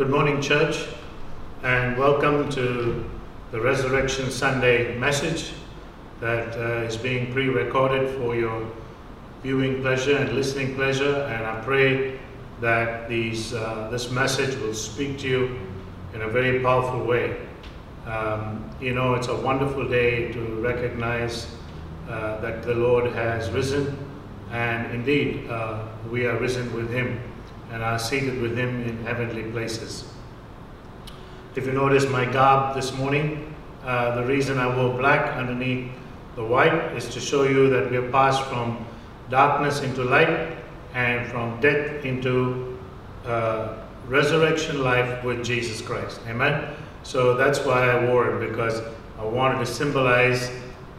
Good morning, church, and welcome to the Resurrection Sunday message that uh, is being pre recorded for your viewing pleasure and listening pleasure. And I pray that these, uh, this message will speak to you in a very powerful way. Um, you know, it's a wonderful day to recognize uh, that the Lord has risen, and indeed, uh, we are risen with Him and are seated with Him in heavenly places. If you notice my garb this morning, uh, the reason I wore black underneath the white is to show you that we have passed from darkness into light and from death into uh, resurrection life with Jesus Christ. Amen. So that's why I wore it because I wanted to symbolize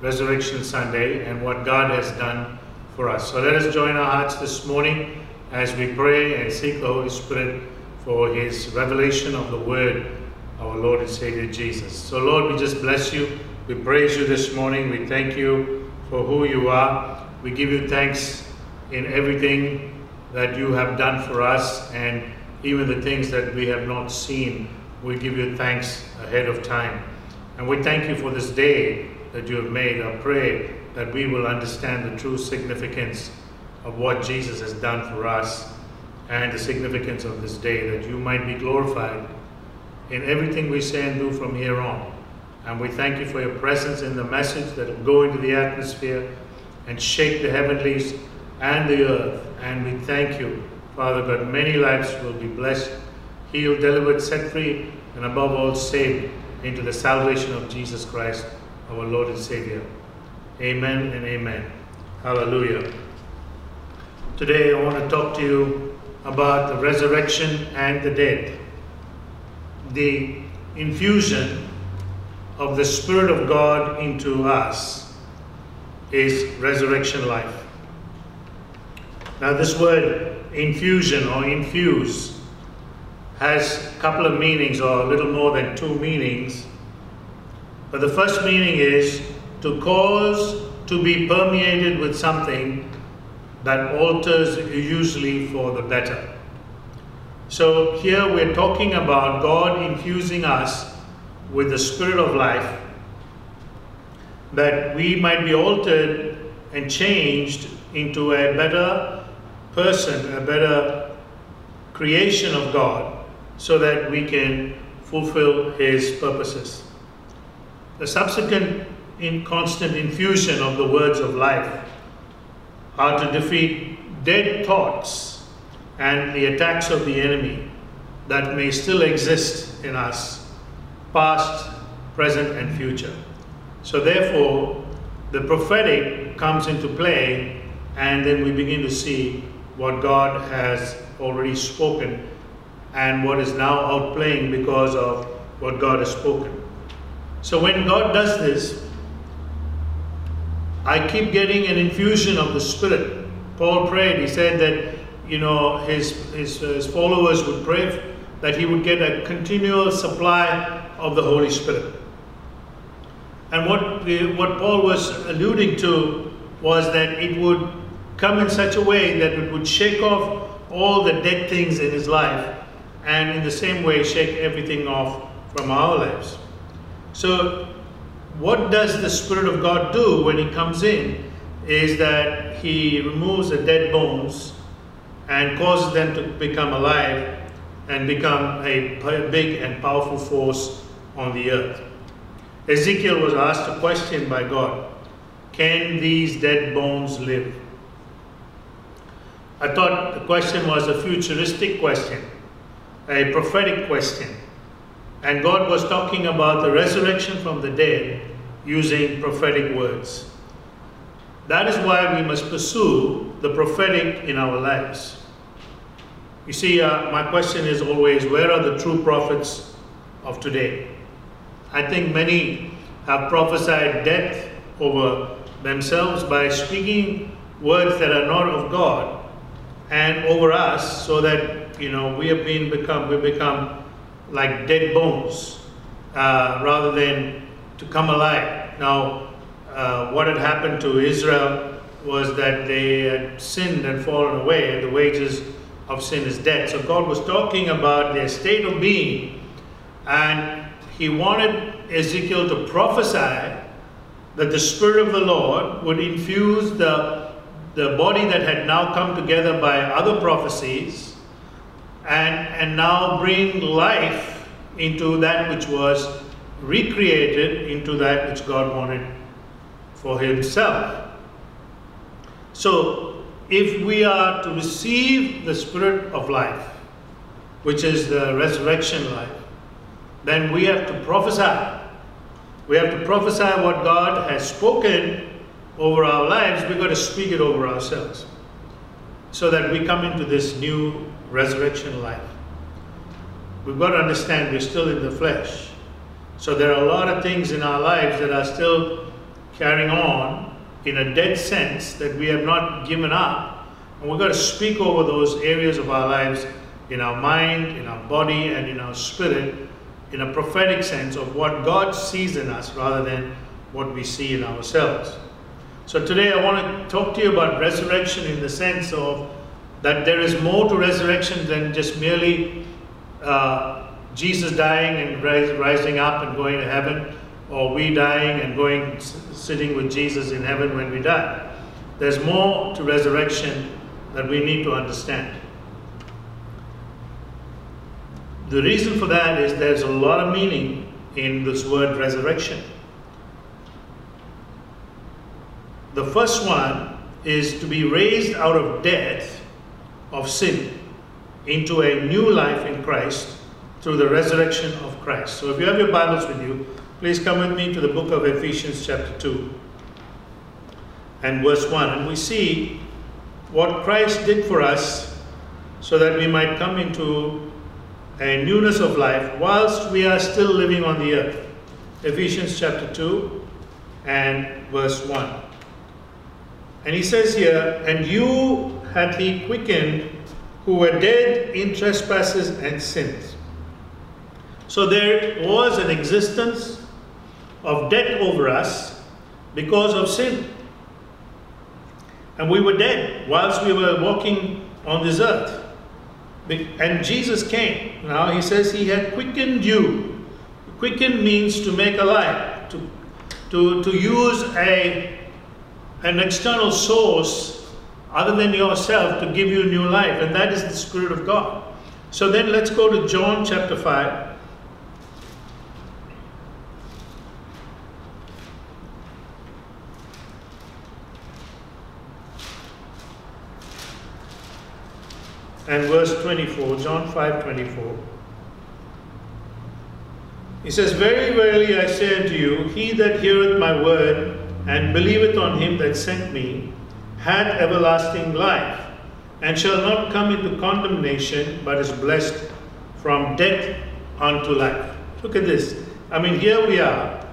Resurrection Sunday and what God has done for us. So let us join our hearts this morning as we pray and seek the Holy Spirit for His revelation of the Word, our Lord and Savior Jesus. So, Lord, we just bless you. We praise you this morning. We thank you for who you are. We give you thanks in everything that you have done for us and even the things that we have not seen. We give you thanks ahead of time. And we thank you for this day that you have made. I pray that we will understand the true significance of what Jesus has done for us and the significance of this day, that you might be glorified in everything we say and do from here on. And we thank you for your presence in the message that will go into the atmosphere and shake the heavenlies and the earth. And we thank you, Father God, many lives will be blessed, healed, delivered, set free, and above all saved into the salvation of Jesus Christ, our Lord and Savior. Amen and amen. Hallelujah. Today I want to talk to you about the resurrection and the dead. The infusion of the Spirit of God into us is resurrection life. Now, this word infusion or infuse has a couple of meanings, or a little more than two meanings. But the first meaning is to cause to be permeated with something that alters usually for the better. So here we're talking about God infusing us with the spirit of life that we might be altered and changed into a better person, a better creation of God, so that we can fulfill His purposes. The subsequent in constant infusion of the words of life how to defeat dead thoughts and the attacks of the enemy that may still exist in us, past, present, and future. So, therefore, the prophetic comes into play, and then we begin to see what God has already spoken and what is now outplaying because of what God has spoken. So, when God does this, I keep getting an infusion of the Spirit. Paul prayed, he said that, you know, his, his, uh, his followers would pray that he would get a continual supply of the Holy Spirit. And what, what Paul was alluding to was that it would come in such a way that it would shake off all the dead things in his life and in the same way shake everything off from our lives. So what does the Spirit of God do when He comes in? Is that He removes the dead bones and causes them to become alive and become a big and powerful force on the earth. Ezekiel was asked a question by God Can these dead bones live? I thought the question was a futuristic question, a prophetic question. And God was talking about the resurrection from the dead using prophetic words. That is why we must pursue the prophetic in our lives. You see, uh, my question is always where are the true prophets of today? I think many have prophesied death over themselves by speaking words that are not of God and over us so that you know we have been become we become like dead bones uh, rather than to come alive. Now, uh, what had happened to Israel was that they had sinned and fallen away, and the wages of sin is death. So God was talking about their state of being, and He wanted Ezekiel to prophesy that the Spirit of the Lord would infuse the, the body that had now come together by other prophecies and, and now bring life into that which was recreated into that which God wanted for Himself. So, if we are to receive the Spirit of life, which is the resurrection life, then we have to prophesy. We have to prophesy what God has spoken over our lives. We've got to speak it over ourselves so that we come into this new resurrection life. We've got to understand we're still in the flesh. So there are a lot of things in our lives that are still carrying on in a dead sense that we have not given up. And we've got to speak over those areas of our lives in our mind, in our body, and in our spirit in a prophetic sense of what God sees in us rather than what we see in ourselves. So today I want to talk to you about resurrection in the sense of that there is more to resurrection than just merely uh, Jesus dying and rising up and going to heaven, or we dying and going sitting with Jesus in heaven when we die. There's more to resurrection that we need to understand. The reason for that is there's a lot of meaning in this word resurrection. The first one is to be raised out of death of sin into a new life in Christ through the resurrection of Christ. So if you have your Bibles with you, please come with me to the book of Ephesians chapter 2 and verse 1. And we see what Christ did for us so that we might come into a newness of life whilst we are still living on the earth. Ephesians chapter 2 and verse 1. And he says here, And you hath he quickened who were dead in trespasses and sins. So there was an existence of death over us because of sin. And we were dead whilst we were walking on this earth. And Jesus came. Now he says he had quickened you. Quicken means to make alive, to, to, to use a, an external source other than yourself to give you new life, and that is the Spirit of God. So then let's go to John chapter 5. And verse 24, John 5 24. He says, Very verily I say unto you, he that heareth my word and believeth on him that sent me hath everlasting life, and shall not come into condemnation, but is blessed from death unto life. Look at this. I mean, here we are,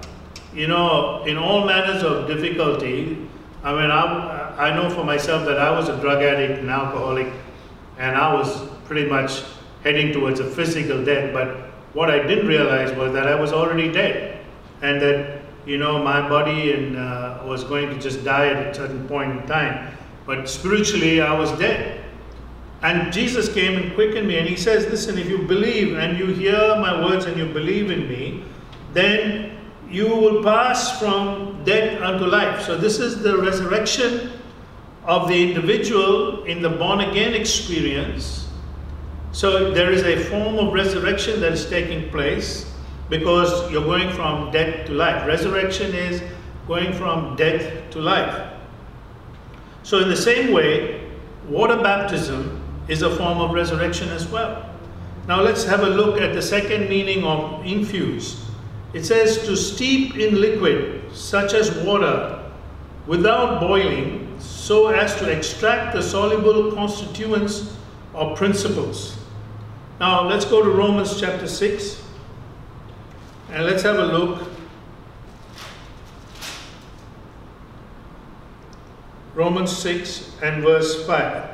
you know, in all manners of difficulty. I mean, I, I know for myself that I was a drug addict and alcoholic and I was pretty much heading towards a physical death. But what I didn't realize was that I was already dead, and that you know my body and uh, was going to just die at a certain point in time. But spiritually, I was dead. And Jesus came and quickened me, and He says, "Listen, if you believe and you hear my words and you believe in me, then." You will pass from death unto life. So, this is the resurrection of the individual in the born again experience. So there is a form of resurrection that is taking place because you're going from death to life. Resurrection is going from death to life. So, in the same way, water baptism is a form of resurrection as well. Now, let's have a look at the second meaning of infuse. It says to steep in liquid, such as water, without boiling, so as to extract the soluble constituents or principles. Now let's go to Romans chapter 6 and let's have a look. Romans 6 and verse 5.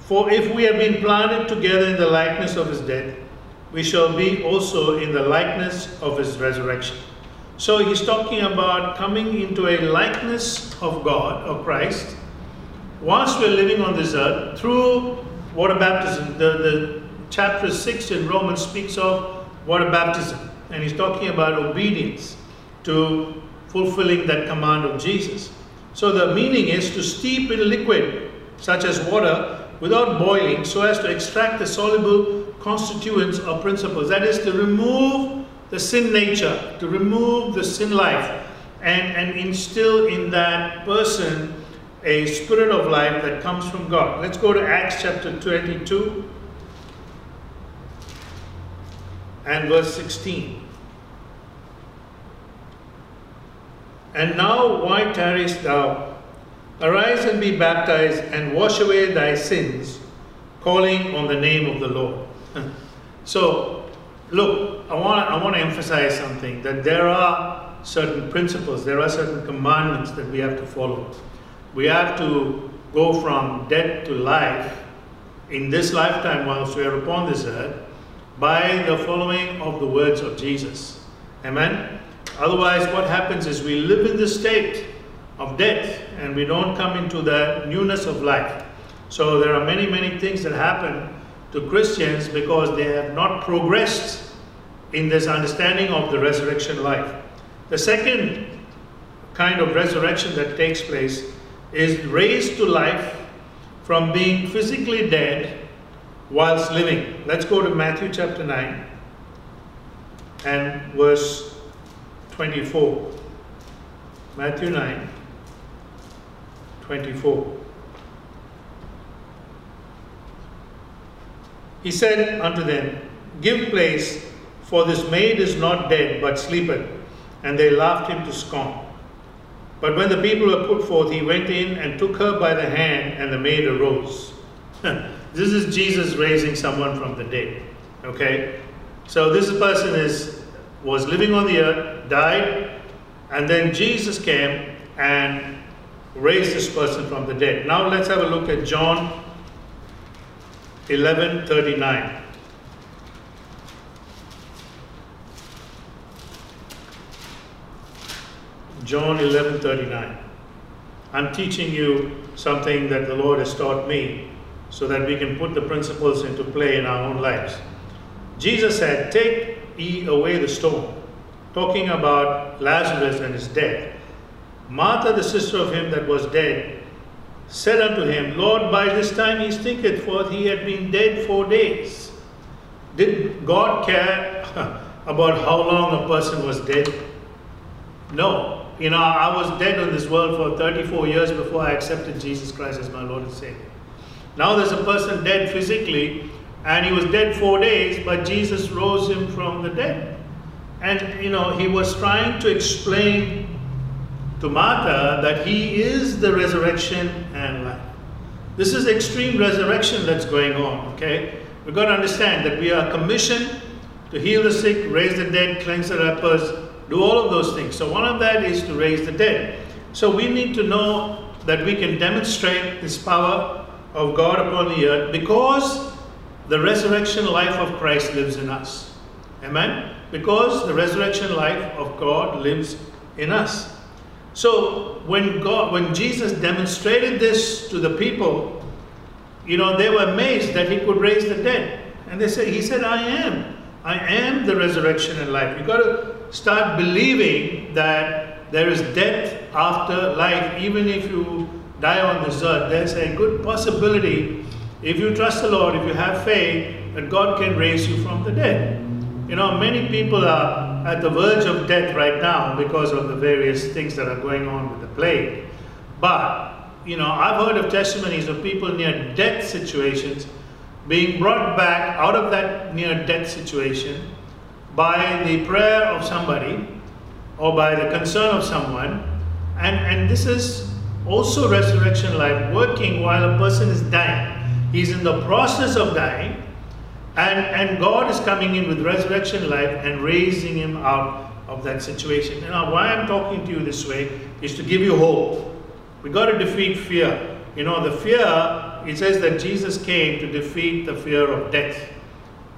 For if we have been planted together in the likeness of his death, we shall be also in the likeness of his resurrection. So he's talking about coming into a likeness of God, of Christ, whilst we're living on this earth through water baptism. The, the chapter 6 in Romans speaks of water baptism. And he's talking about obedience to fulfilling that command of Jesus. So the meaning is to steep in liquid, such as water, without boiling, so as to extract the soluble constituents or principles. That is to remove the sin nature, to remove the sin life, and, and instill in that person a spirit of life that comes from God. Let's go to Acts chapter 22 and verse 16. And now, why tarriest thou? Arise and be baptized and wash away thy sins, calling on the name of the Lord. so, look, I want I want to emphasize something that there are certain principles, there are certain commandments that we have to follow. We have to go from death to life in this lifetime whilst we are upon this earth by the following of the words of Jesus. Amen. Otherwise, what happens is we live in the state of death and we don't come into the newness of life. So there are many, many things that happen to Christians because they have not progressed in this understanding of the resurrection life. The second kind of resurrection that takes place is raised to life from being physically dead whilst living. Let's go to Matthew chapter 9 and verse 24. Matthew 9, 24. He said unto them, Give place, for this maid is not dead, but sleepeth. And they laughed him to scorn. But when the people were put forth, he went in and took her by the hand, and the maid arose. this is Jesus raising someone from the dead. Okay? So this person is was living on the earth, died, and then Jesus came and raised this person from the dead. Now let's have a look at John 11 39. John 11 39. I'm teaching you something that the Lord has taught me so that we can put the principles into play in our own lives. Jesus said, Take ye away the stone, talking about Lazarus and his death. Martha, the sister of him that was dead, said unto him, Lord, by this time he stinketh, for he had been dead four days. Did God care about how long a person was dead? No. You know, I was dead on this world for 34 years before I accepted Jesus Christ as my Lord and Savior. Now there's a person dead physically, and he was dead four days, but Jesus rose him from the dead. And, you know, he was trying to explain to Martha that he is the resurrection and life. This is extreme resurrection that's going on, okay? We've got to understand that we are commissioned to heal the sick, raise the dead, cleanse the lepers, do all of those things. So one of that is to raise the dead. So we need to know that we can demonstrate this power of God upon the earth because the resurrection life of Christ lives in us. Amen? Because the resurrection life of God lives in us. So when God, when Jesus demonstrated this to the people, you know, they were amazed that he could raise the dead. And they said, He said, I am. I am the resurrection and life. You've got to start believing that there is death after life, even if you die on this earth. There's a good possibility if you trust the Lord, if you have faith, that God can raise you from the dead. You know, many people are at the verge of death right now because of the various things that are going on with the plague. But, you know, I've heard of testimonies of people near death situations being brought back out of that near death situation by the prayer of somebody or by the concern of someone. And, and this is also resurrection life working while a person is dying. He's in the process of dying, and, and God is coming in with resurrection life and raising him out of that situation. Now, why I'm talking to you this way is to give you hope. We got to defeat fear. You know, the fear, it says that Jesus came to defeat the fear of death.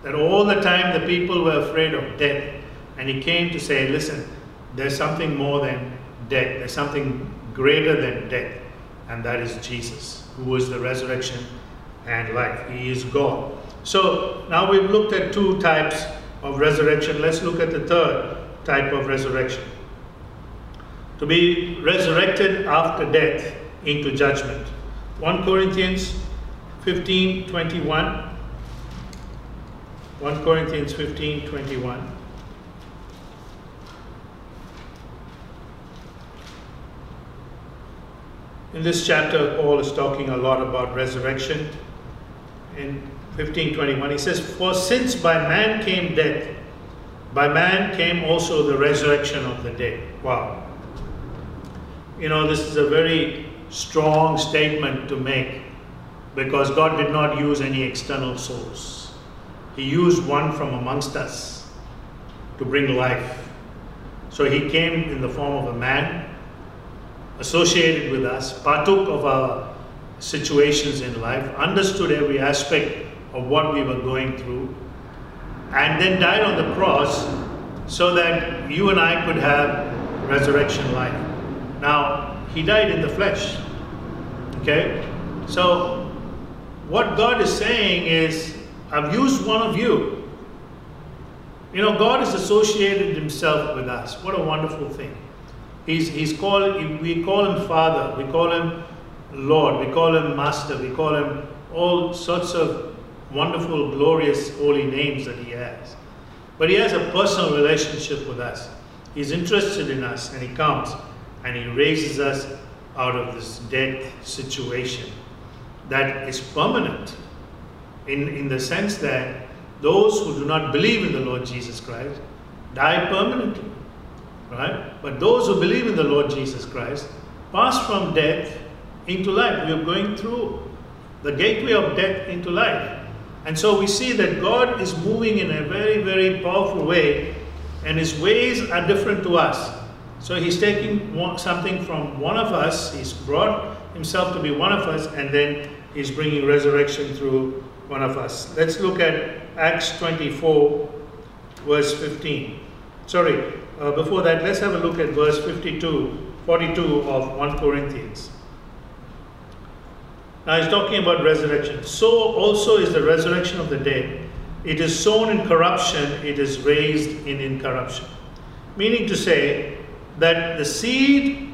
That all the time the people were afraid of death. And he came to say, listen, there's something more than death, there's something greater than death, and that is Jesus, who is the resurrection and life. He is God. So now we've looked at two types of resurrection. Let's look at the third type of resurrection. To be resurrected after death into judgment. 1 Corinthians 15 21. 1 Corinthians 15 21. In this chapter, Paul is talking a lot about resurrection. In 1521, he says, For since by man came death, by man came also the resurrection of the dead. Wow. You know, this is a very strong statement to make because God did not use any external source. He used one from amongst us to bring life. So he came in the form of a man, associated with us, partook of our situations in life, understood every aspect of what we were going through, and then died on the cross so that you and I could have resurrection life. Now, he died in the flesh. Okay? So, what God is saying is, I've used one of you. You know, God has associated himself with us. What a wonderful thing. He's, he's called, we call him Father, we call him Lord, we call him Master, we call him all sorts of wonderful, glorious, holy names that he has. But he has a personal relationship with us. He's interested in us and he comes and he raises us out of this death situation that is permanent in, in the sense that those who do not believe in the Lord Jesus Christ die permanently. Right? But those who believe in the Lord Jesus Christ pass from death into life. We are going through the gateway of death into life. And so we see that God is moving in a very, very powerful way, and his ways are different to us. So he's taking something from one of us, he's brought himself to be one of us, and then he's bringing resurrection through one of us. Let's look at Acts 24, verse 15. Sorry, uh, before that, let's have a look at verse 52, 42 of 1 Corinthians. Now he's talking about resurrection. So also is the resurrection of the dead. It is sown in corruption, it is raised in incorruption. Meaning to say that the seed,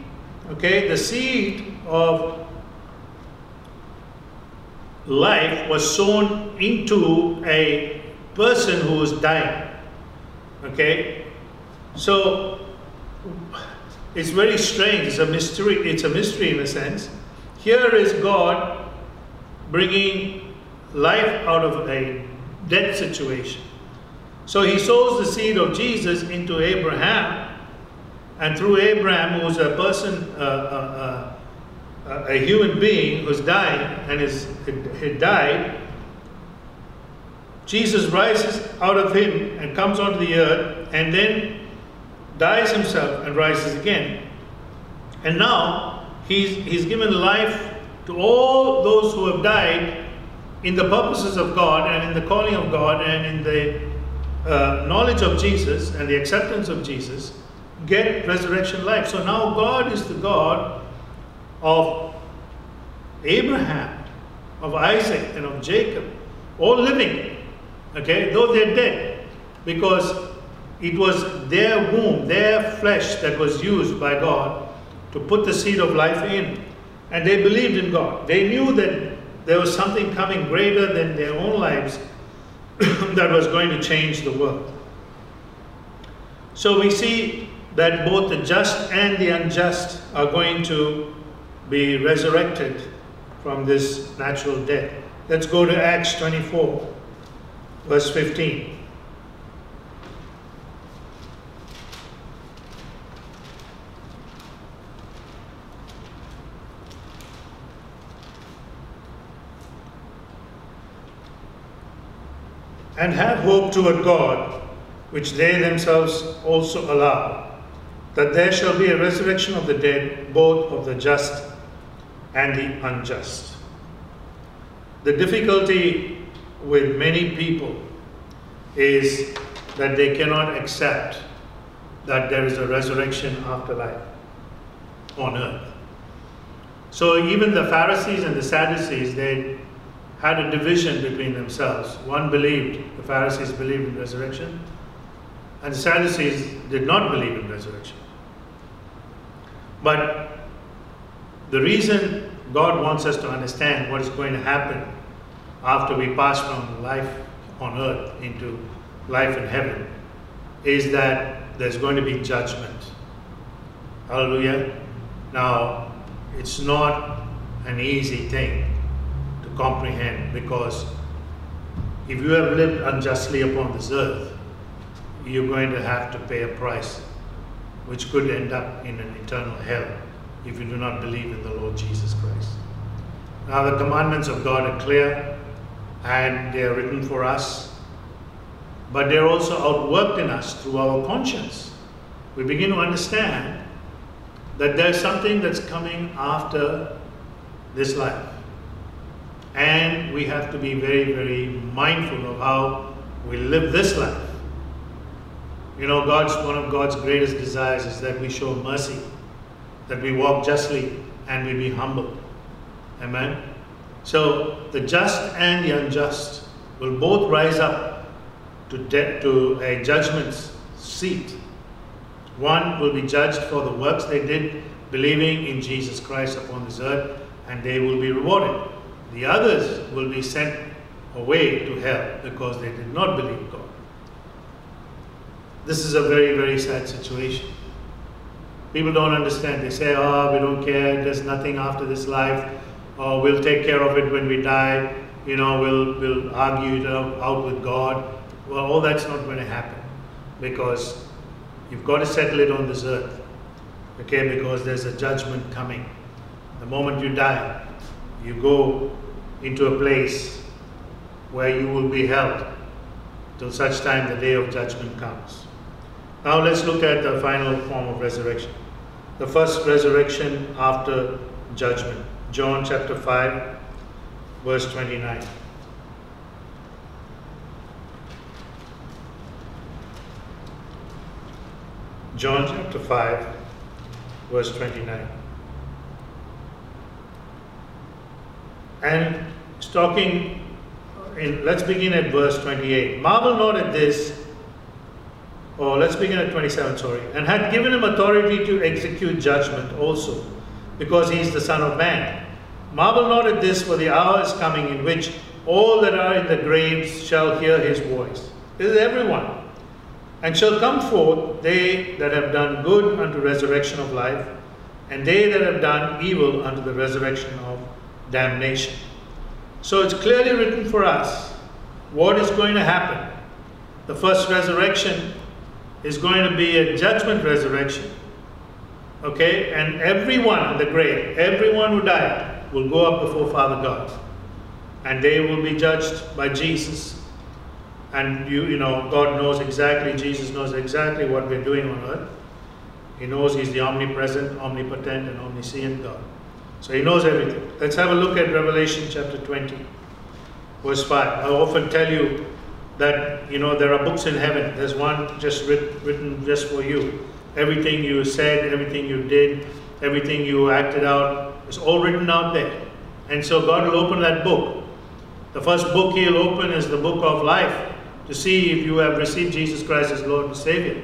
okay, the seed of life was sown into a person who was dying. Okay? So it's very strange. It's a mystery. It's a mystery in a sense. Here is God bringing life out of a dead situation. So he sows the seed of Jesus into Abraham, and through Abraham, who's a person, uh, uh, uh, a human being who's dying and is died, Jesus rises out of him and comes onto the earth, and then dies himself and rises again. And now he's, he's given life to all those who have died in the purposes of God and in the calling of God and in the uh, knowledge of Jesus and the acceptance of Jesus get resurrection life. So now God is the God of Abraham, of Isaac, and of Jacob, all living, okay, though they're dead, because it was their womb, their flesh that was used by God to put the seed of life in. And they believed in God. They knew that there was something coming greater than their own lives that was going to change the world. So we see that both the just and the unjust are going to be resurrected from this natural death. Let's go to Acts 24, verse 15. And have hope toward God, which they themselves also allow, that there shall be a resurrection of the dead, both of the just and the unjust. The difficulty with many people is that they cannot accept that there is a resurrection after life on earth. So even the Pharisees and the Sadducees, they had a division between themselves. One believed, the Pharisees believed in resurrection, and the Sadducees did not believe in resurrection. But the reason God wants us to understand what is going to happen after we pass from life on earth into life in heaven is that there's going to be judgment. Hallelujah. Now, it's not an easy thing comprehend because if you have lived unjustly upon this earth, you're going to have to pay a price which could end up in an eternal hell if you do not believe in the Lord Jesus Christ. Now, the commandments of God are clear and they are written for us, but they're also outworked in us through our conscience. We begin to understand that there's something that's coming after this life. And we have to be very, very mindful of how we live this life. You know, God's one of God's greatest desires is that we show mercy, that we walk justly and we be humble. Amen. So the just and the unjust will both rise up to, to a judgment seat. One will be judged for the works they did, believing in Jesus Christ upon this earth, and they will be rewarded. The others will be sent away to hell because they did not believe God. This is a very, very sad situation. People don't understand. They say, oh, we don't care, there's nothing after this life, or we'll take care of it when we die, you know, we'll, we'll argue it out with God. Well, all that's not going to happen because you've got to settle it on this earth, okay, because there's a judgment coming. The moment you die, you go into a place where you will be held till such time the day of judgment comes. Now let's look at the final form of resurrection. The first resurrection after judgment. John chapter 5, verse 29. John chapter 5, verse 29. And talking in, let's begin at verse 28. Marvel not at this, or let's begin at 27, sorry. And had given him authority to execute judgment also, because he is the Son of Man. Marvel not at this, for the hour is coming in which all that are in the graves shall hear his voice. This is everyone. And shall come forth they that have done good unto resurrection of life, and they that have done evil unto the resurrection of damnation. So it's clearly written for us what is going to happen. The first resurrection is going to be a judgment resurrection. Okay? And everyone in the grave, everyone who died, will go up before Father God. And they will be judged by Jesus. And you, you know, God knows exactly, Jesus knows exactly what we're doing on earth. He knows He's the omnipresent, omnipotent, and omniscient God. So He knows everything. Let's have a look at Revelation chapter 20, verse 5. I often tell you that you know there are books in heaven. There's one just writ- written just for you. Everything you said, everything you did, everything you acted out is all written out there. And so God will open that book. The first book He'll open is the book of life to see if you have received Jesus Christ as Lord and Savior.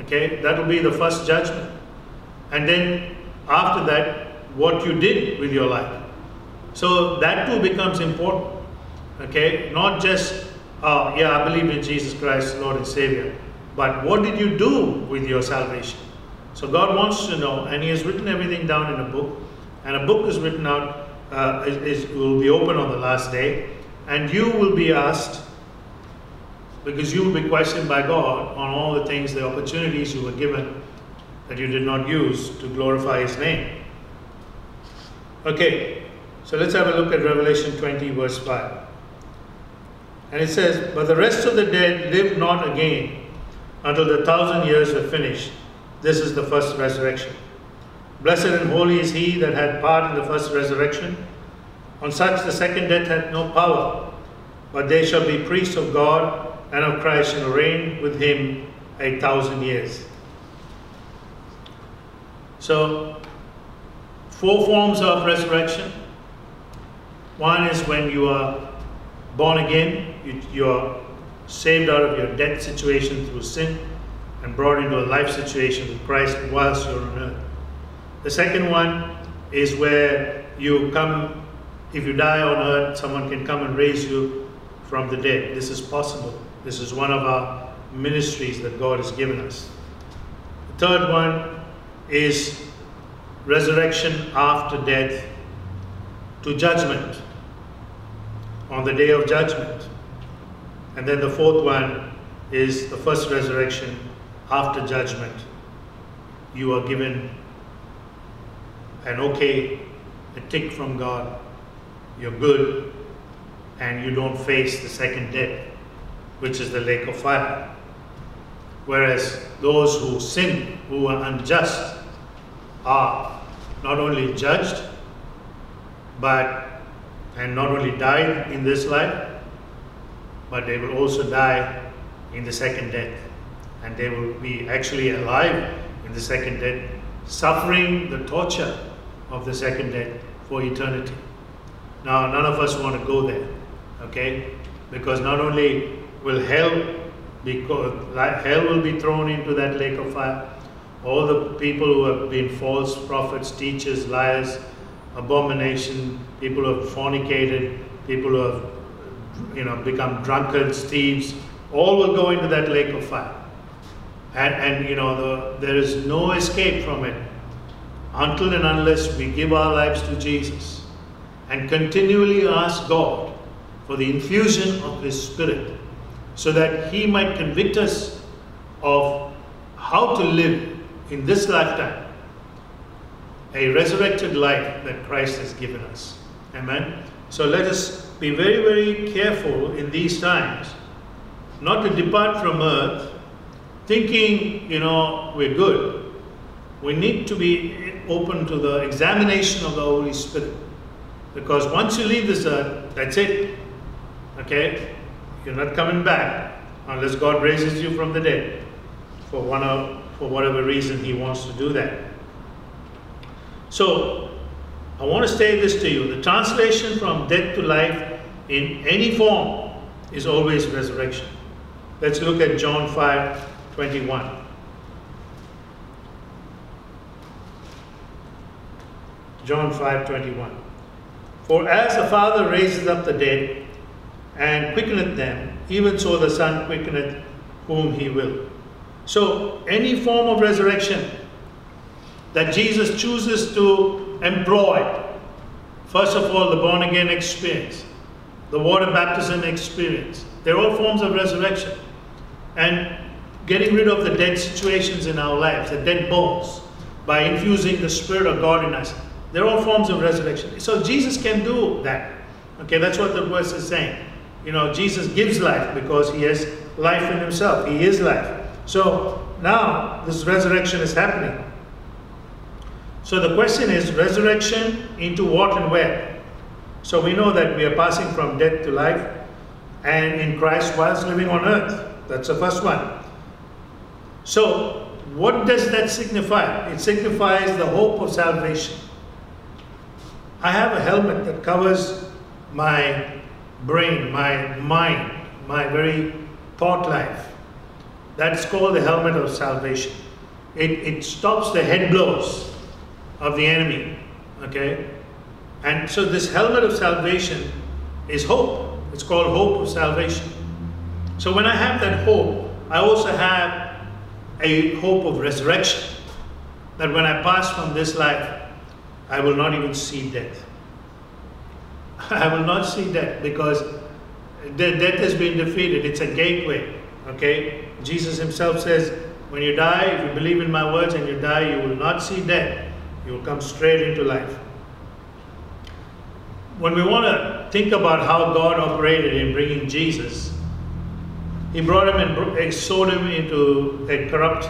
Okay, that will be the first judgment. And then after that, what you did with your life. So that too becomes important. Okay, not just uh, yeah, I believe in Jesus Christ, Lord and Savior. But what did you do with your salvation? So God wants to know, and He has written everything down in a book, and a book is written out, uh, is, is, will be open on the last day, and you will be asked, because you will be questioned by God on all the things, the opportunities you were given that you did not use to glorify His name. Okay, so let's have a look at Revelation 20, verse 5. And it says, But the rest of the dead live not again until the thousand years are finished. This is the first resurrection. Blessed and holy is he that had part in the first resurrection. On such the second death hath no power, but they shall be priests of God and of Christ and reign with him a thousand years. So, four forms of resurrection. One is when you are born again, you, you are saved out of your death situation through sin and brought into a life situation with Christ whilst you're on earth. The second one is where you come, if you die on earth, someone can come and raise you from the dead. This is possible. This is one of our ministries that God has given us. The third one is resurrection after death to judgment on the day of judgment. And then the fourth one is the first resurrection after judgment. You are given an okay, a tick from God. You're good, and you don't face the second death, which is the lake of fire. Whereas those who sin, who are unjust, are not only judged, but and not only die in this life, but they will also die in the second death. And they will be actually alive in the second death, suffering the torture of the second death for eternity. Now, none of us want to go there, okay? Because not only will hell be, hell will be thrown into that lake of fire, all the people who have been false prophets, teachers, liars, abomination, people who have fornicated, people who have you know become drunkards, thieves, all will go into that lake of fire. And, and you know the, there is no escape from it until and unless we give our lives to Jesus and continually ask God for the infusion of His Spirit so that He might convict us of how to live in this lifetime a resurrected life that Christ has given us. Amen. So let us be very, very careful in these times not to depart from earth thinking, you know, we're good. We need to be open to the examination of the Holy Spirit. Because once you leave this earth, that's it. Okay? You're not coming back unless God raises you from the dead for one of, for whatever reason He wants to do that. So, I want to say this to you. The translation from death to life in any form is always resurrection. Let's look at John 5 21. John 5 21. For as the Father raises up the dead and quickeneth them, even so the Son quickeneth whom he will. So, any form of resurrection that Jesus chooses to employ, first of all, the born again experience, the water baptism experience, they're all forms of resurrection. And getting rid of the dead situations in our lives, the dead bones, by infusing the Spirit of God in us. They're all forms of resurrection. So Jesus can do that. Okay, that's what the verse is saying. You know, Jesus gives life because he has life in himself. He is life. So now this resurrection is happening. So the question is resurrection into what and where? So we know that we are passing from death to life and in Christ whilst living on earth. That's the first one. So, what does that signify? It signifies the hope of salvation. I have a helmet that covers my brain, my mind, my very thought life. That's called the helmet of salvation. It, it stops the head blows of the enemy. Okay? And so this helmet of salvation is hope. It's called hope of salvation. So when I have that hope, I also have a hope of resurrection. That when I pass from this life, I will not even see death. I will not see death because death has been defeated. It's a gateway. Okay? Jesus himself says, when you die, if you believe in my words and you die, you will not see death. You will come straight into life. When we want to think about how God operated in bringing Jesus, he brought him and sowed him into a corrupt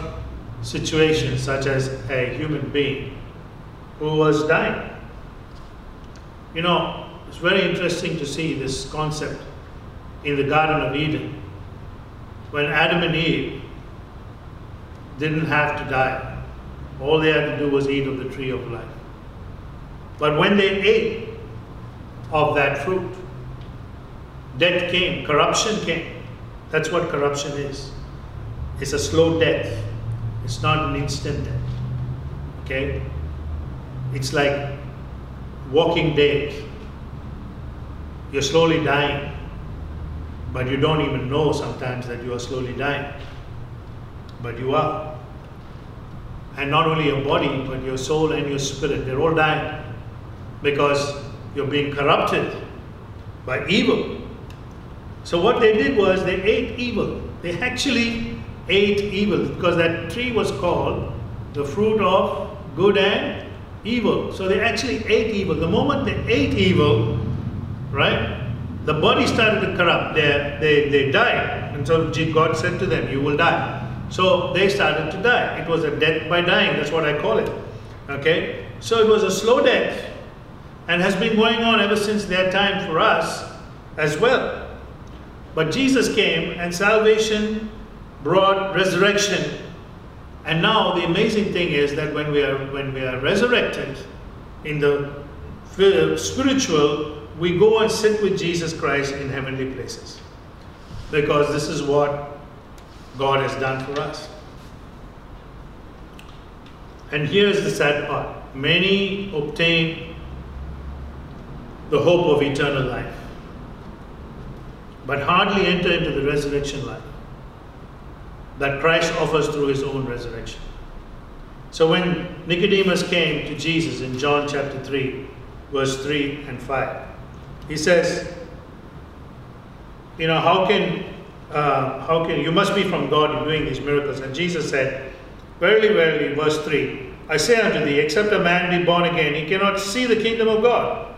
situation, such as a human being who was dying. You know, it's very interesting to see this concept in the Garden of Eden when Adam and Eve didn't have to die. All they had to do was eat of the tree of life. But when they ate of that fruit. Death came, corruption came. That's what corruption is. It's a slow death. It's not an instant death. Okay? It's like walking dead. You're slowly dying, but you don't even know sometimes that you are slowly dying. But you are. And not only your body, but your soul and your spirit, they're all dying because you're being corrupted by evil. So, what they did was they ate evil. They actually ate evil because that tree was called the fruit of good and evil. So they actually ate evil. The moment they ate evil, right, the body started to corrupt. They, they, they died. And so God said to them, You will die. So they started to die. It was a death by dying. That's what I call it. Okay? So it was a slow death and has been going on ever since their time for us as well. But Jesus came and salvation brought resurrection. And now the amazing thing is that when we are when we are resurrected in the spiritual, we go and sit with Jesus Christ in heavenly places. Because this is what God has done for us. And here's the sad part. Many obtain the hope of eternal life, but hardly enter into the resurrection life that Christ offers through his own resurrection. So when Nicodemus came to Jesus in John chapter 3, verse 3 and 5, he says, You know, how can, uh, how can, you must be from God in doing these miracles. And Jesus said, Verily, verily, verse 3, I say unto thee, except a man be born again, he cannot see the kingdom of God.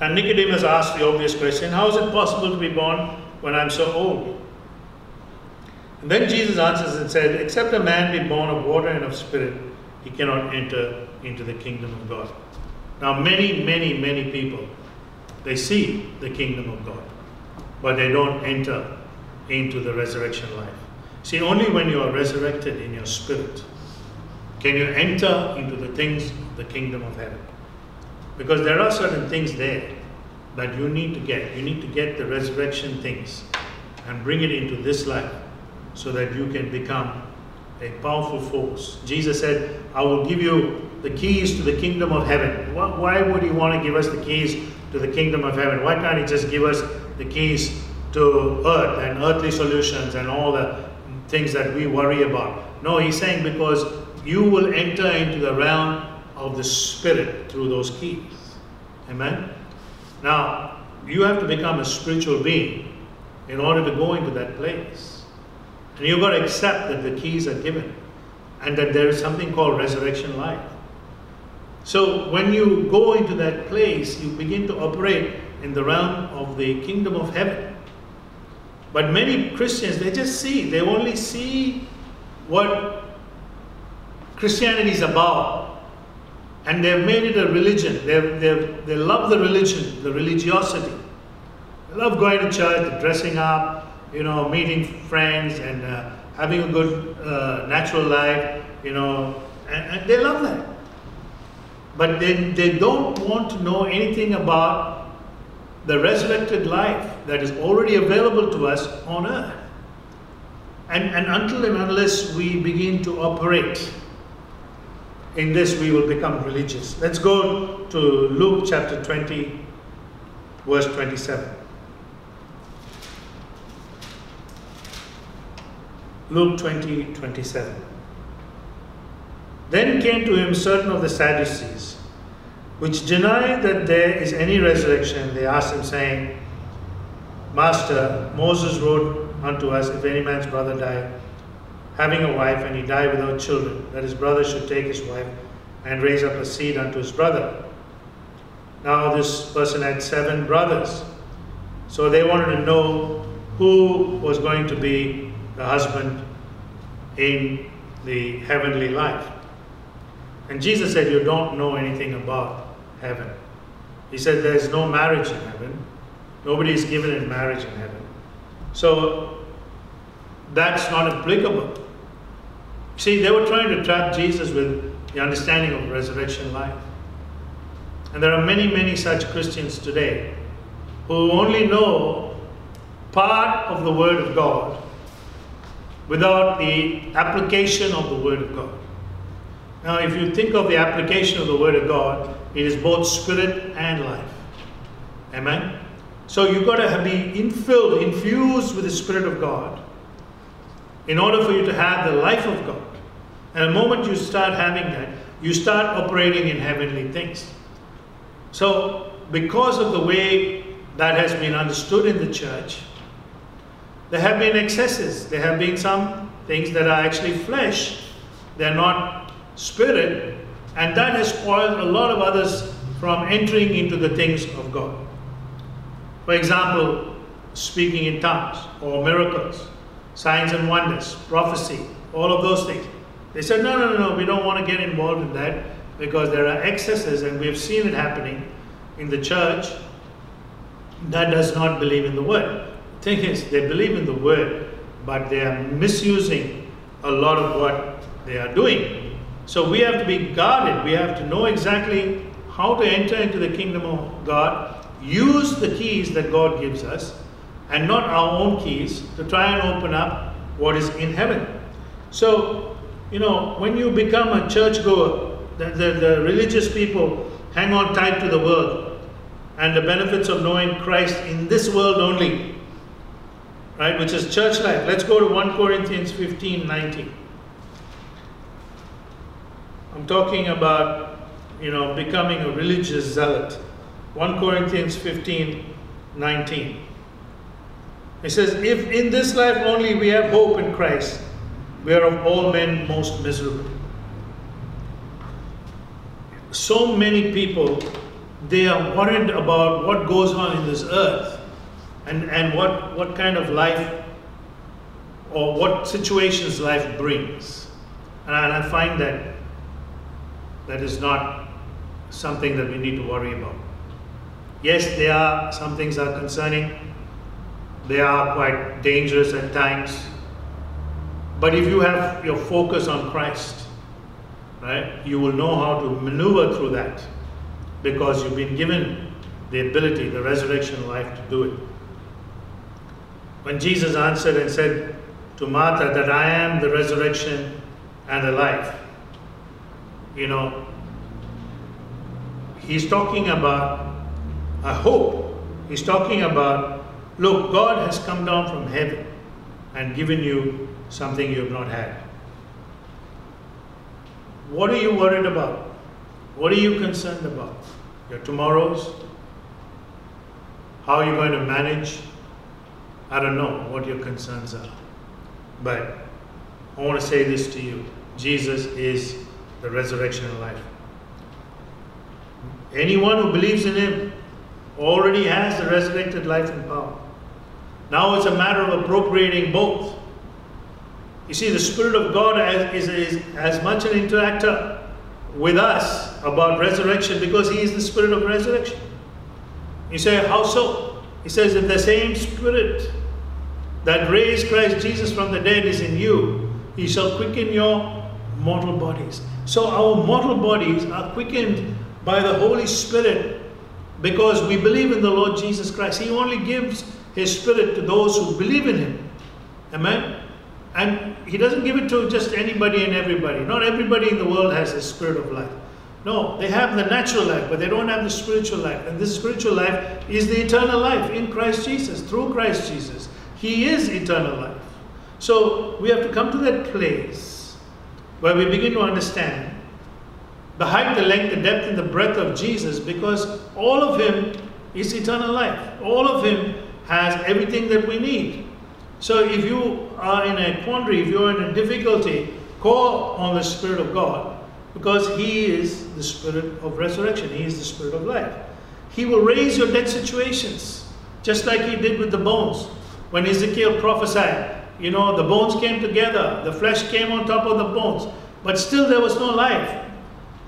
And Nicodemus asked the obvious question How is it possible to be born when I'm so old? And then Jesus answers and said, Except a man be born of water and of spirit, he cannot enter into the kingdom of God. Now, many, many, many people, they see the kingdom of God, but they don't enter into the resurrection life. See, only when you are resurrected in your spirit can you enter into the things of the kingdom of heaven. Because there are certain things there that you need to get. You need to get the resurrection things and bring it into this life so that you can become a powerful force. Jesus said, I will give you the keys to the kingdom of heaven. Why would he want to give us the keys to the kingdom of heaven? Why can't he just give us the keys to earth and earthly solutions and all the things that we worry about? No, he's saying because you will enter into the realm of the Spirit through those keys. Amen? Now, you have to become a spiritual being in order to go into that place. And you've got to accept that the keys are given and that there is something called resurrection life. So when you go into that place, you begin to operate in the realm of the kingdom of heaven. But many Christians, they just see, they only see what Christianity is about. And they've made it a religion. They've, they've, they love the religion, the religiosity. They love going to church, dressing up, you know, meeting friends and uh, having a good uh, natural life, you know, and, and they love that. But they, they don't want to know anything about the resurrected life that is already available to us on earth. And, and until and unless we begin to operate in this, we will become religious. Let's go to Luke chapter 20, verse 27. Luke 20, 27. Then came to him certain of the Sadducees, which deny that there is any resurrection. They asked him, saying, Master, Moses wrote unto us, if any man's brother die, having a wife, and he die without children, that his brother should take his wife and raise up a seed unto his brother. Now, this person had seven brothers. So they wanted to know who was going to be the husband in the heavenly life. And Jesus said, You don't know anything about heaven. He said, There's no marriage in heaven. Nobody is given in marriage in heaven. So that's not applicable. See, they were trying to trap Jesus with the understanding of resurrection life. And there are many, many such Christians today who only know part of the Word of God without the application of the Word of God. Now, if you think of the application of the Word of God, it is both spirit and life. Amen? So you've got to be infilled, infused with the Spirit of God in order for you to have the life of God. And the moment you start having that, you start operating in heavenly things. So, because of the way that has been understood in the church, there have been excesses. There have been some things that are actually flesh, they're not spirit, and that has spoiled a lot of others from entering into the things of God. For example, speaking in tongues or miracles, signs and wonders, prophecy, all of those things. They said, no, no, no, no, we don't want to get involved in that because there are excesses, and we've seen it happening in the church that does not believe in the word. The thing is, they believe in the word, but they are misusing a lot of what they are doing. So we have to be guarded. We have to know exactly how to enter into the kingdom of God use the keys that God gives us and not our own keys to try and open up what is in heaven. So, you know, when you become a churchgoer, the, the, the religious people hang on tight to the world and the benefits of knowing Christ in this world only, right, which is church life. Let's go to 1 Corinthians 15 19. I'm talking about, you know, becoming a religious zealot. 1 Corinthians 15 19. It says, If in this life only we have hope in Christ, we are of all men most miserable. So many people, they are worried about what goes on in this earth and, and what, what kind of life or what situations life brings. And I find that that is not something that we need to worry about. Yes, there are some things are concerning. They are quite dangerous at times. But if you have your focus on Christ, right, you will know how to maneuver through that because you've been given the ability, the resurrection life to do it. When Jesus answered and said to Martha that I am the resurrection and the life, you know, he's talking about a hope. He's talking about, look, God has come down from heaven and given you something you have not had. What are you worried about? What are you concerned about? Your tomorrows? How are you going to manage? I don't know what your concerns are. But I want to say this to you Jesus is the resurrection and life. Anyone who believes in Him already has the resurrected life and power. Now it's a matter of appropriating both. You see, the Spirit of God is, is, as much an interactor with us about resurrection because He is the Spirit of resurrection. You say, How so? He says, If the same Spirit that raised Christ Jesus from the dead is in you, He shall quicken your mortal bodies. So our mortal bodies are quickened by the Holy Spirit because we believe in the Lord Jesus Christ. He only gives His Spirit to those who believe in Him. Amen? And He doesn't give it to just anybody and everybody. Not everybody in the world has the Spirit of life. No, they have the natural life, but they don't have the spiritual life. And this spiritual life is the eternal life in Christ Jesus, through Christ Jesus. He is eternal life. So we have to come to that place where we begin to understand the height, the length, the depth, and the breadth of Jesus because all of Him is eternal life. All of Him has everything that we need. So if you are in a quandary, if you're in a difficulty, call on the Spirit of God because He is the Spirit of resurrection, He is the Spirit of life. He will raise your dead situations, just like He did with the bones. When Ezekiel prophesied, you know, the bones came together, the flesh came on top of the bones, but still there was no life.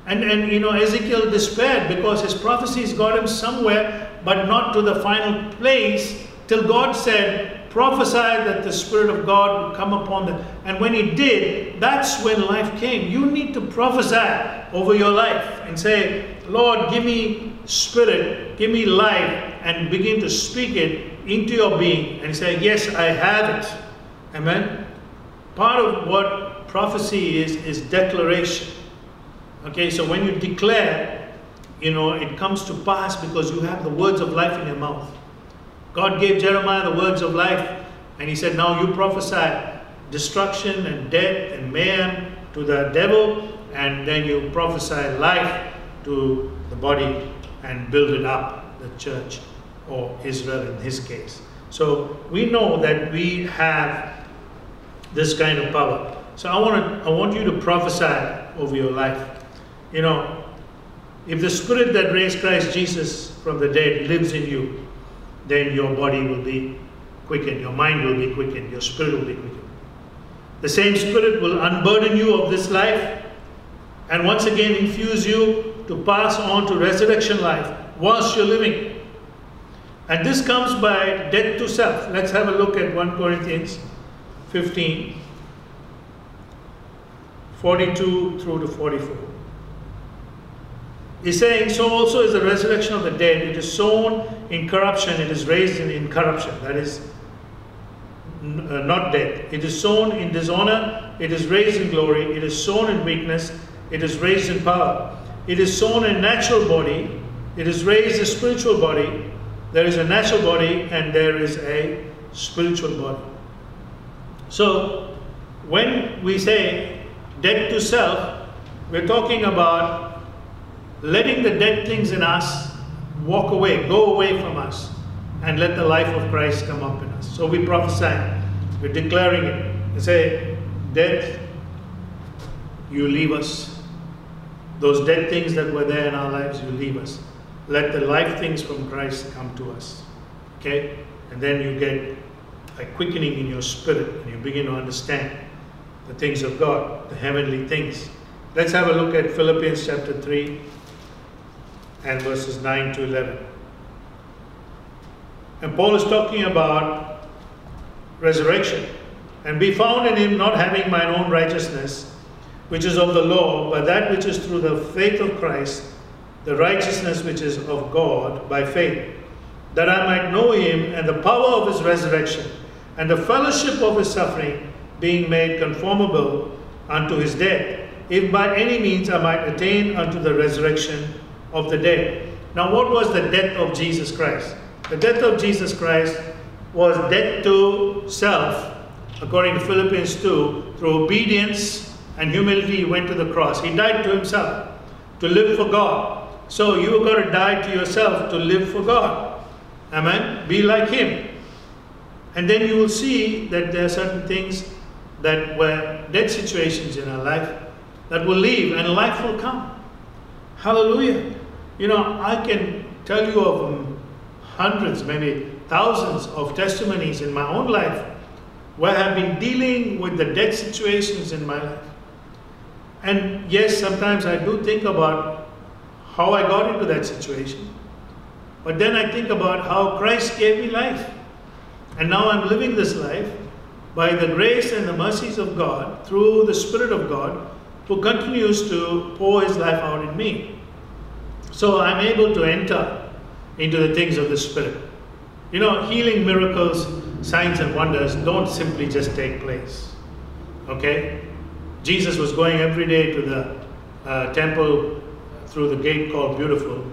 And, and you know, Ezekiel despaired because his prophecies got him somewhere, but not to the final place, till God said, prophesy that the Spirit of God would come upon them. And when he did, that's when life came. You need to prophesy over your life and say, Lord, give me spirit, give me life, and begin to speak it into your being and say, Yes, I have it. Amen. Part of what prophecy is, is declaration. Okay, so when you declare, you know, it comes to pass because you have the words of life in your mouth. God gave Jeremiah the words of life, and he said, Now you prophesy destruction and death and mayhem to the devil, and then you prophesy life to the body and build it up, the church or Israel in his case. So we know that we have this kind of power. So I want to I want you to prophesy over your life. You know, if the spirit that raised Christ Jesus from the dead lives in you, then your body will be quickened, your mind will be quickened, your spirit will be quickened. The same spirit will unburden you of this life and once again infuse you to pass on to resurrection life whilst you're living. And this comes by death to self. Let's have a look at 1 Corinthians 15 42 through to 44. He's saying, So also is the resurrection of the dead. It is sown in corruption, it is raised in incorruption. That is uh, not death. It is sown in dishonor, it is raised in glory. It is sown in weakness, it is raised in power. It is sown in natural body, it is raised a spiritual body. There is a natural body and there is a spiritual body. So, when we say dead to self, we're talking about letting the dead things in us walk away, go away from us, and let the life of Christ come up in us. So we prophesy, we're declaring it, and say, Death, you leave us. Those dead things that were there in our lives, you leave us. Let the life things from Christ come to us. Okay? And then you get a quickening in your spirit and you begin to understand the things of God, the heavenly things. Let's have a look at Philippians chapter 3 and verses 9 to 11. And Paul is talking about resurrection. And be found in him not having mine own righteousness, which is of the law, but that which is through the faith of Christ, the righteousness which is of God by faith, that I might know him and the power of his resurrection, and the fellowship of his suffering, being made conformable unto his death, if by any means I might attain unto the resurrection of the dead. Now, what was the death of Jesus Christ? The death of Jesus Christ was death to self, according to Philippians 2, through obedience and humility, he went to the cross. He died to himself to live for God. So you've got to die to yourself to live for God. Amen? Be like him. And then you will see that there are certain things that were dead situations in our life that will leave and life will come. Hallelujah. You know, I can tell you of um, hundreds, maybe thousands of testimonies in my own life where I have been dealing with the dead situations in my life. And yes, sometimes I do think about how I got into that situation. But then I think about how Christ gave me life. And now I'm living this life by the grace and the mercies of God through the Spirit of God who continues to pour his life out in me. So I'm able to enter into the things of the Spirit. You know, healing miracles, signs, and wonders don't simply just take place. Okay? Jesus was going every day to the uh, temple through the gate called Beautiful,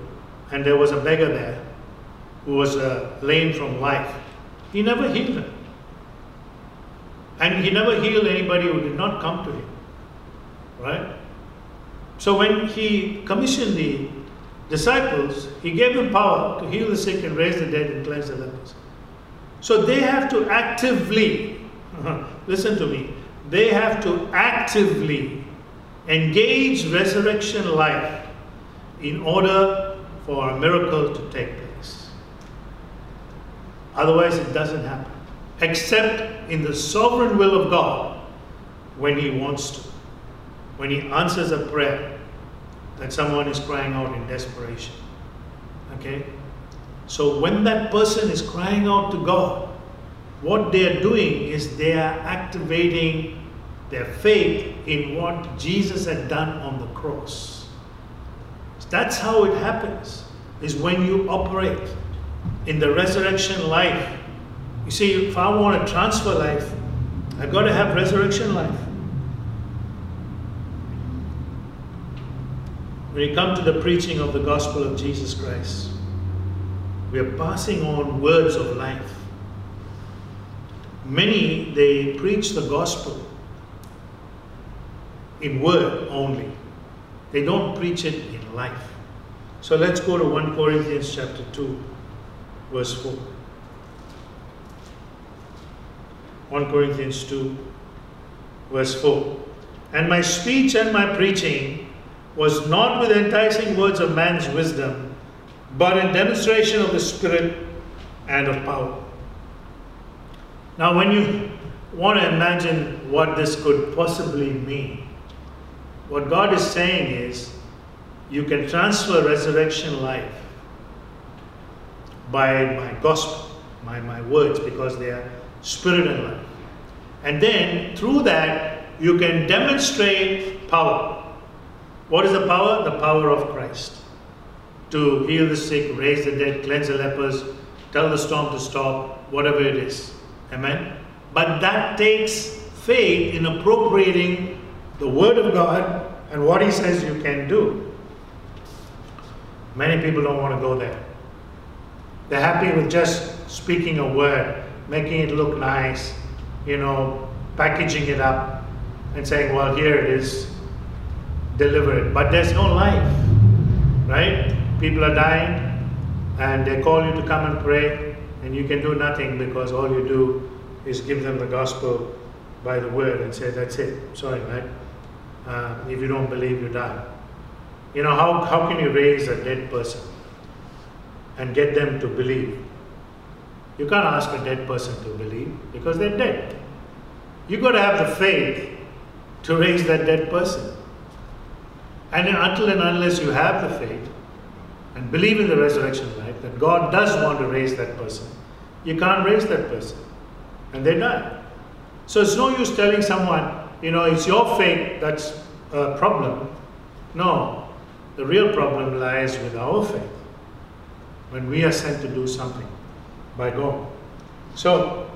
and there was a beggar there who was uh, lame from life. He never healed him. And he never healed anybody who did not come to him. Right? So when he commissioned the disciples, he gave them power to heal the sick and raise the dead and cleanse the lepers. So they have to actively, listen to me, they have to actively engage resurrection life in order for a miracle to take place. Otherwise, it doesn't happen. Except in the sovereign will of God when He wants to. When He answers a prayer that someone is crying out in desperation. Okay? So when that person is crying out to God, what they are doing is they are activating their faith in what Jesus had done on the cross. That's how it happens, is when you operate in the resurrection life. You see, if I want to transfer life, I've got to have resurrection life. When you come to the preaching of the gospel of Jesus Christ, we are passing on words of life. Many, they preach the gospel in word only. They don't preach it in life. So let's go to 1 Corinthians chapter 2, verse 4. 1 Corinthians 2, verse 4. And my speech and my preaching was not with enticing words of man's wisdom, but in demonstration of the Spirit and of power. Now, when you want to imagine what this could possibly mean, what God is saying is you can transfer resurrection life by my gospel, my, my words, because they are spirit and life. And then through that, you can demonstrate power. What is the power? The power of Christ. To heal the sick, raise the dead, cleanse the lepers, tell the storm to stop, whatever it is. Amen? But that takes faith in appropriating the Word of God and what He says you can do. Many people don't want to go there. They're happy with just speaking a word, making it look nice, you know, packaging it up and saying, well, here it is, deliver it. But there's no life, right? People are dying and they call you to come and pray, and you can do nothing because all you do is give them the gospel by the word and say, that's it. Sorry, right? Uh, if you don't believe, you die. You know, how, how can you raise a dead person and get them to believe? You can't ask a dead person to believe because they're dead. You've got to have the faith to raise that dead person. And until and unless you have the faith and believe in the resurrection life, that God does want to raise that person, you can't raise that person. And they die. So it's no use telling someone, you know, it's your faith that's a problem. No, the real problem lies with our faith when we are sent to do something by God. So,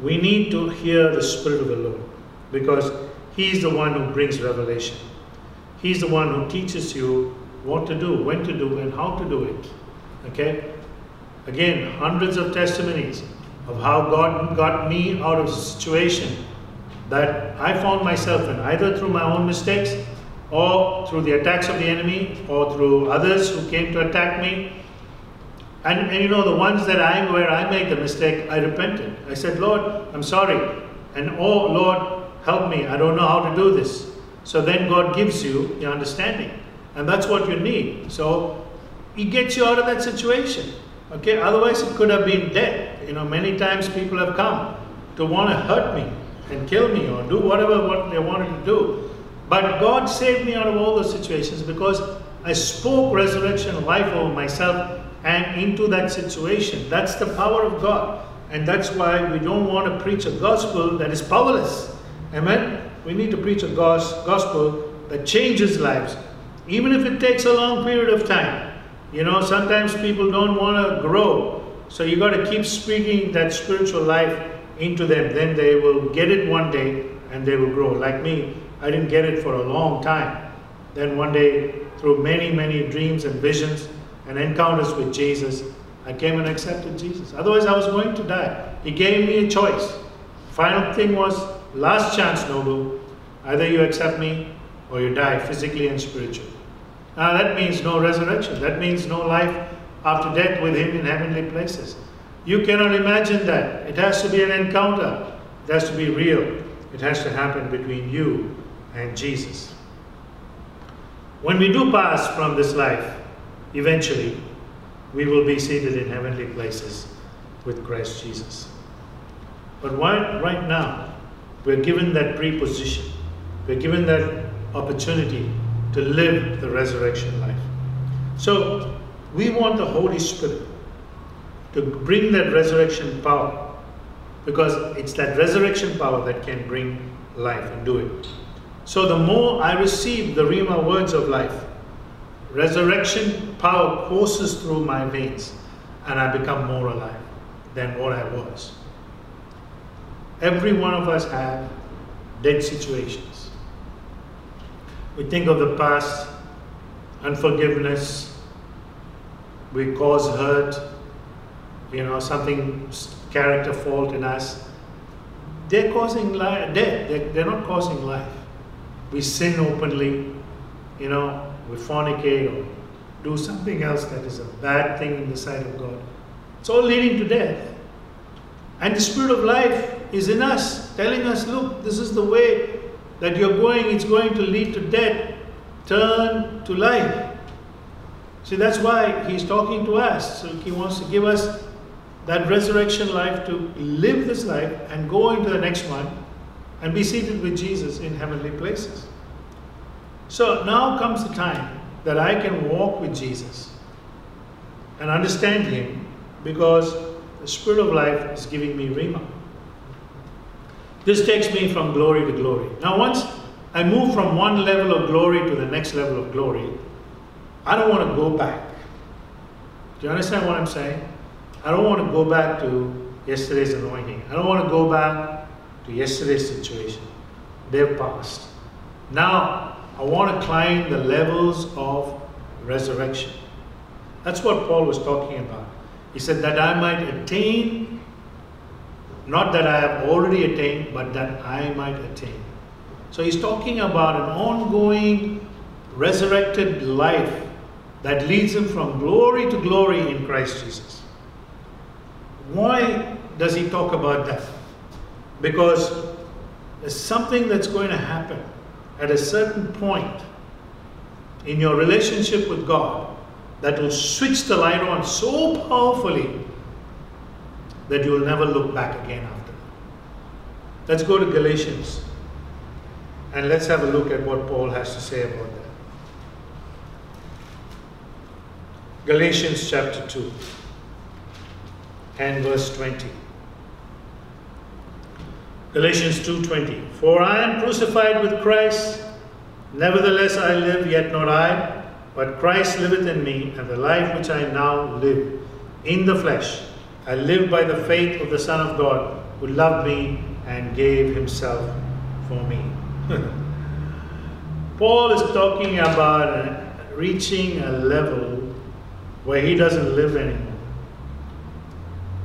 we need to hear the Spirit of the Lord because He is the one who brings revelation. He's the one who teaches you what to do, when to do, and how to do it. Okay? Again, hundreds of testimonies of how God got me out of a situation that I found myself in, either through my own mistakes or through the attacks of the enemy or through others who came to attack me. And, and you know, the ones that I, where I made the mistake, I repented. I said, Lord, I'm sorry. And oh, Lord, help me. I don't know how to do this. So then God gives you the understanding. And that's what you need. So He gets you out of that situation. Okay, otherwise it could have been death. You know, many times people have come to want to hurt me and kill me or do whatever what they wanted to do. But God saved me out of all those situations because I spoke resurrection life over myself and into that situation. That's the power of God. And that's why we don't want to preach a gospel that is powerless. Amen? We need to preach a gospel that changes lives, even if it takes a long period of time. You know, sometimes people don't want to grow. So you got to keep speaking that spiritual life into them. Then they will get it one day and they will grow. Like me, I didn't get it for a long time. Then one day, through many, many dreams and visions and encounters with Jesus, I came and accepted Jesus. Otherwise, I was going to die. He gave me a choice. Final thing was, last chance, Noble. Either you accept me or you die physically and spiritually. Now that means no resurrection. That means no life after death with Him in heavenly places. You cannot imagine that. It has to be an encounter. It has to be real. It has to happen between you and Jesus. When we do pass from this life, eventually, we will be seated in heavenly places with Christ Jesus. But why, right now, we're given that preposition. We're given that opportunity to live the resurrection life. So, we want the Holy Spirit to bring that resurrection power. Because it's that resurrection power that can bring life and do it. So the more I receive the Rhema words of life, resurrection power courses through my veins and I become more alive than what I was. Every one of us have dead situations. We think of the past, unforgiveness, we cause hurt, you know, something, character fault in us. They're causing life, death, they're, they're not causing life. We sin openly, you know, we fornicate or do something else that is a bad thing in the sight of God. It's all leading to death. And the Spirit of life is in us, telling us, look, this is the way that you're going, it's going to lead to death. Turn to life. See, that's why he's talking to us. So he wants to give us that resurrection life to live this life and go into the next one and be seated with Jesus in heavenly places. So now comes the time that I can walk with Jesus and understand Him because the Spirit of life is giving me Rhema. This takes me from glory to glory. Now, once I move from one level of glory to the next level of glory, I don't want to go back. Do you understand what I'm saying? I don't want to go back to yesterday's anointing. I don't want to go back to yesterday's situation. They're past. Now, I want to climb the levels of resurrection. That's what Paul was talking about. He said that I might attain, not that I have already attained, but that I might attain. So he's talking about an ongoing resurrected life that leads him from glory to glory in Christ Jesus. Why does he talk about that? Because there's something that's going to happen at a certain point in your relationship with God that will switch the light on so powerfully that you will never look back again after that. Let's go to Galatians and let's have a look at what Paul has to say about that. Galatians chapter 2 and verse 20. Galatians 2:20 For I am crucified with Christ. Nevertheless I live yet not I but Christ liveth in me and the life which I now live in the flesh I live by the faith of the son of God who loved me and gave himself for me. Paul is talking about reaching a level where he doesn't live anymore.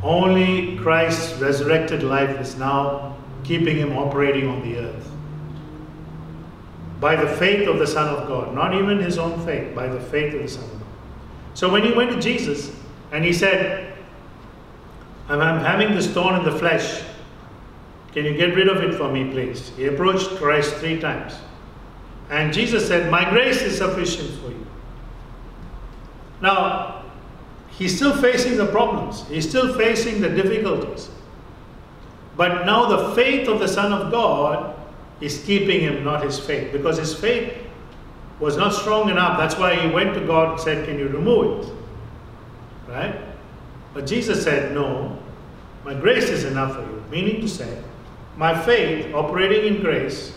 Only Christ's resurrected life is now keeping him operating on the earth. By the faith of the Son of God, not even his own faith, by the faith of the Son of God. So when he went to Jesus and he said, I'm, I'm having this thorn in the flesh, can you get rid of it for me, please? He approached Christ three times. And Jesus said, My grace is sufficient for you. Now, he's still facing the problems, he's still facing the difficulties. But now the faith of the Son of God is keeping him, not his faith, because his faith was not strong enough. That's why he went to God and said, Can you remove it? Right? But Jesus said, No, my grace is enough for you. Meaning to say, my faith operating in grace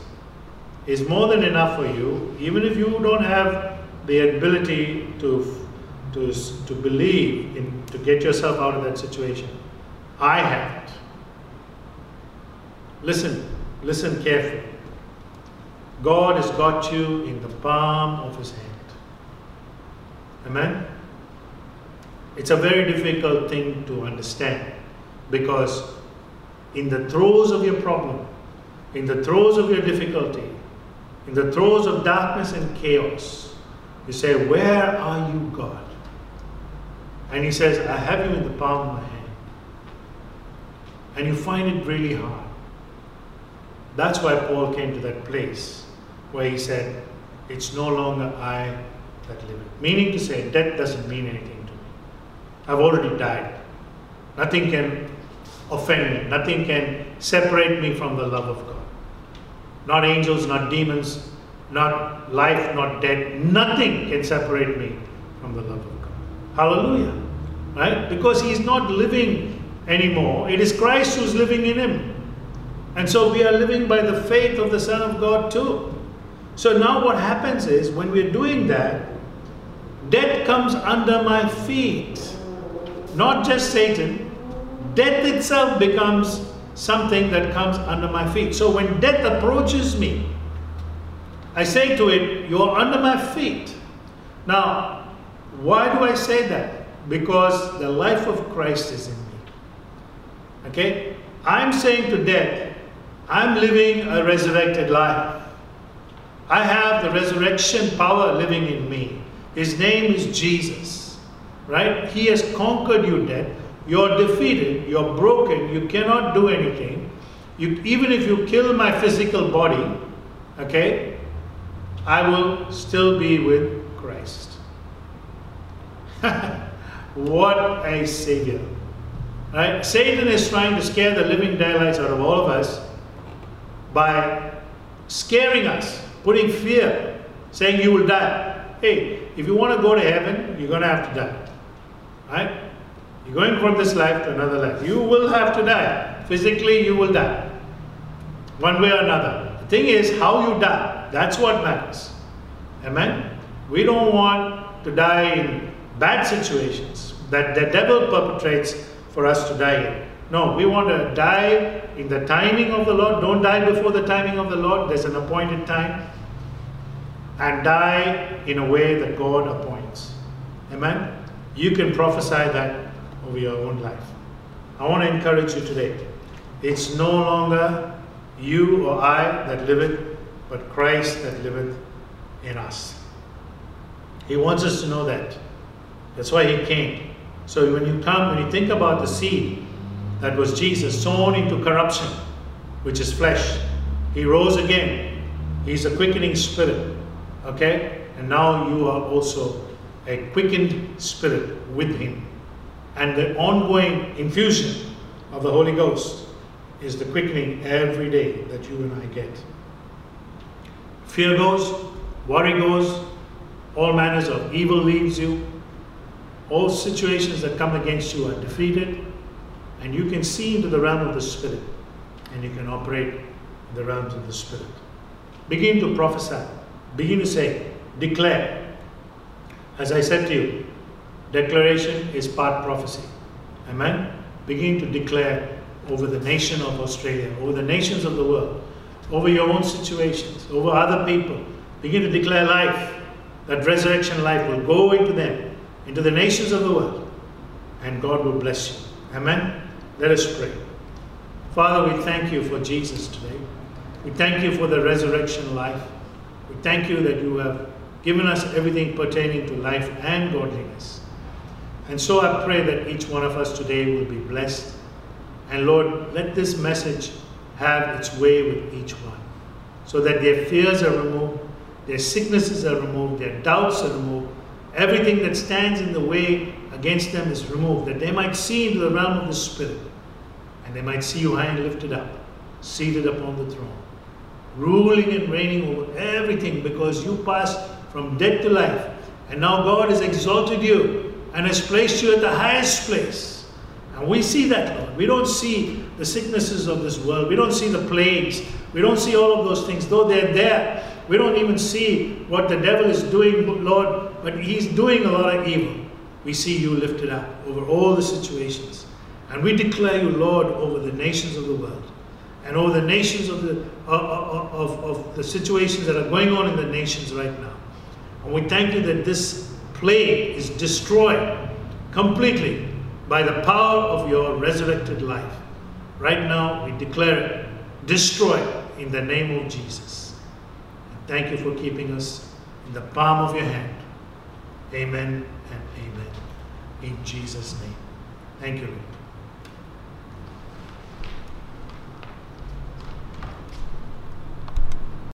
is more than enough for you, even if you don't have the ability to, to, to believe, in, to get yourself out of that situation. I have it. Listen, listen carefully. God has got you in the palm of his hand. Amen? It's a very difficult thing to understand because in the throes of your problem, in the throes of your difficulty, in the throes of darkness and chaos, you say, Where are you, God? And He says, I have you in the palm of my hand. And you find it really hard. That's why Paul came to that place where he said, It's no longer I that live. Meaning to say, death doesn't mean anything to me. I've already died. Nothing can offend me, nothing can separate me from the love of God. Not angels, not demons, not life, not death. Nothing can separate me from the love of God. Hallelujah. Right? Because he's not living anymore. It is Christ who's living in him. And so we are living by the faith of the Son of God too. So now what happens is when we're doing that, death comes under my feet. Not just Satan, death itself becomes something that comes under my feet. So when death approaches me, I say to it, You're under my feet. Now, why do I say that? Because the life of Christ is in me. Okay? I'm saying to death, I'm living a resurrected life. I have the resurrection power living in me. His name is Jesus. Right? He has conquered you, death. You're defeated. You're broken. You cannot do anything. You, even if you kill my physical body, okay, I will still be with Christ. what a savior. Right? Satan is trying to scare the living daylights out of all of us by scaring us, putting fear, saying you will die. Hey, if you want to go to heaven, you're going to have to die. Right? You're going from this life to another life. You will have to die. Physically, you will die. One way or another. The thing is, how you die. That's what matters. Amen? We don't want to die in bad situations that the devil perpetrates for us to die in. No, we want to die in the timing of the Lord. Don't die before the timing of the Lord. There's an appointed time. And die in a way that God appoints. Amen? You can prophesy that over your own life. I want to encourage you today. It's no longer you or I that liveth, but Christ that liveth in us. He wants us to know that. That's why he came. So when you come, when you think about the seed that was Jesus sown into corruption, which is flesh, he rose again. He's a quickening spirit. Okay? And now you are also a quickened spirit with him. And the ongoing infusion of the Holy Ghost is the quickening every day that you and I get. Fear goes, worry goes, all manners of evil leaves you, all situations that come against you are defeated, and you can see into the realm of the Spirit, and you can operate in the realms of the Spirit. Begin to prophesy, begin to say, declare. As I said to you, declaration is part prophecy. Amen? Begin to declare over the nation of Australia, over the nations of the world, over your own situations, over other people. Begin to declare life. That resurrection life will go into them, into the nations of the world, and God will bless you. Amen? Let us pray. Father, we thank you for Jesus today. We thank you for the resurrection life. We thank you that you have given us everything pertaining to life and godliness. And so I pray that each one of us today will be blessed. And Lord, let this message have its way with each one so that their fears are removed, their sicknesses are removed, their doubts are removed, everything that stands in the way against them is removed, that they might see into the realm of the Spirit and they might see you high and lifted up, seated upon the throne, ruling and reigning over everything because you passed from death to life. And now God has exalted you and has placed you at the highest place. And we see that, Lord. We don't see the sicknesses of this world. We don't see the plagues. We don't see all of those things, though they're there. We don't even see what the devil is doing, Lord, but he's doing a lot of evil. We see you lifted up over all the situations. And we declare you, Lord, over the nations of the world and over the nations of the, of, of, of the situations that are going on in the nations right now. And we thank you that this plague is destroyed completely by the power of your resurrected life. Right now, we declare it destroyed in the name of Jesus. And thank you for keeping us in the palm of your hand. Amen. In Jesus' name. Thank you, Lord.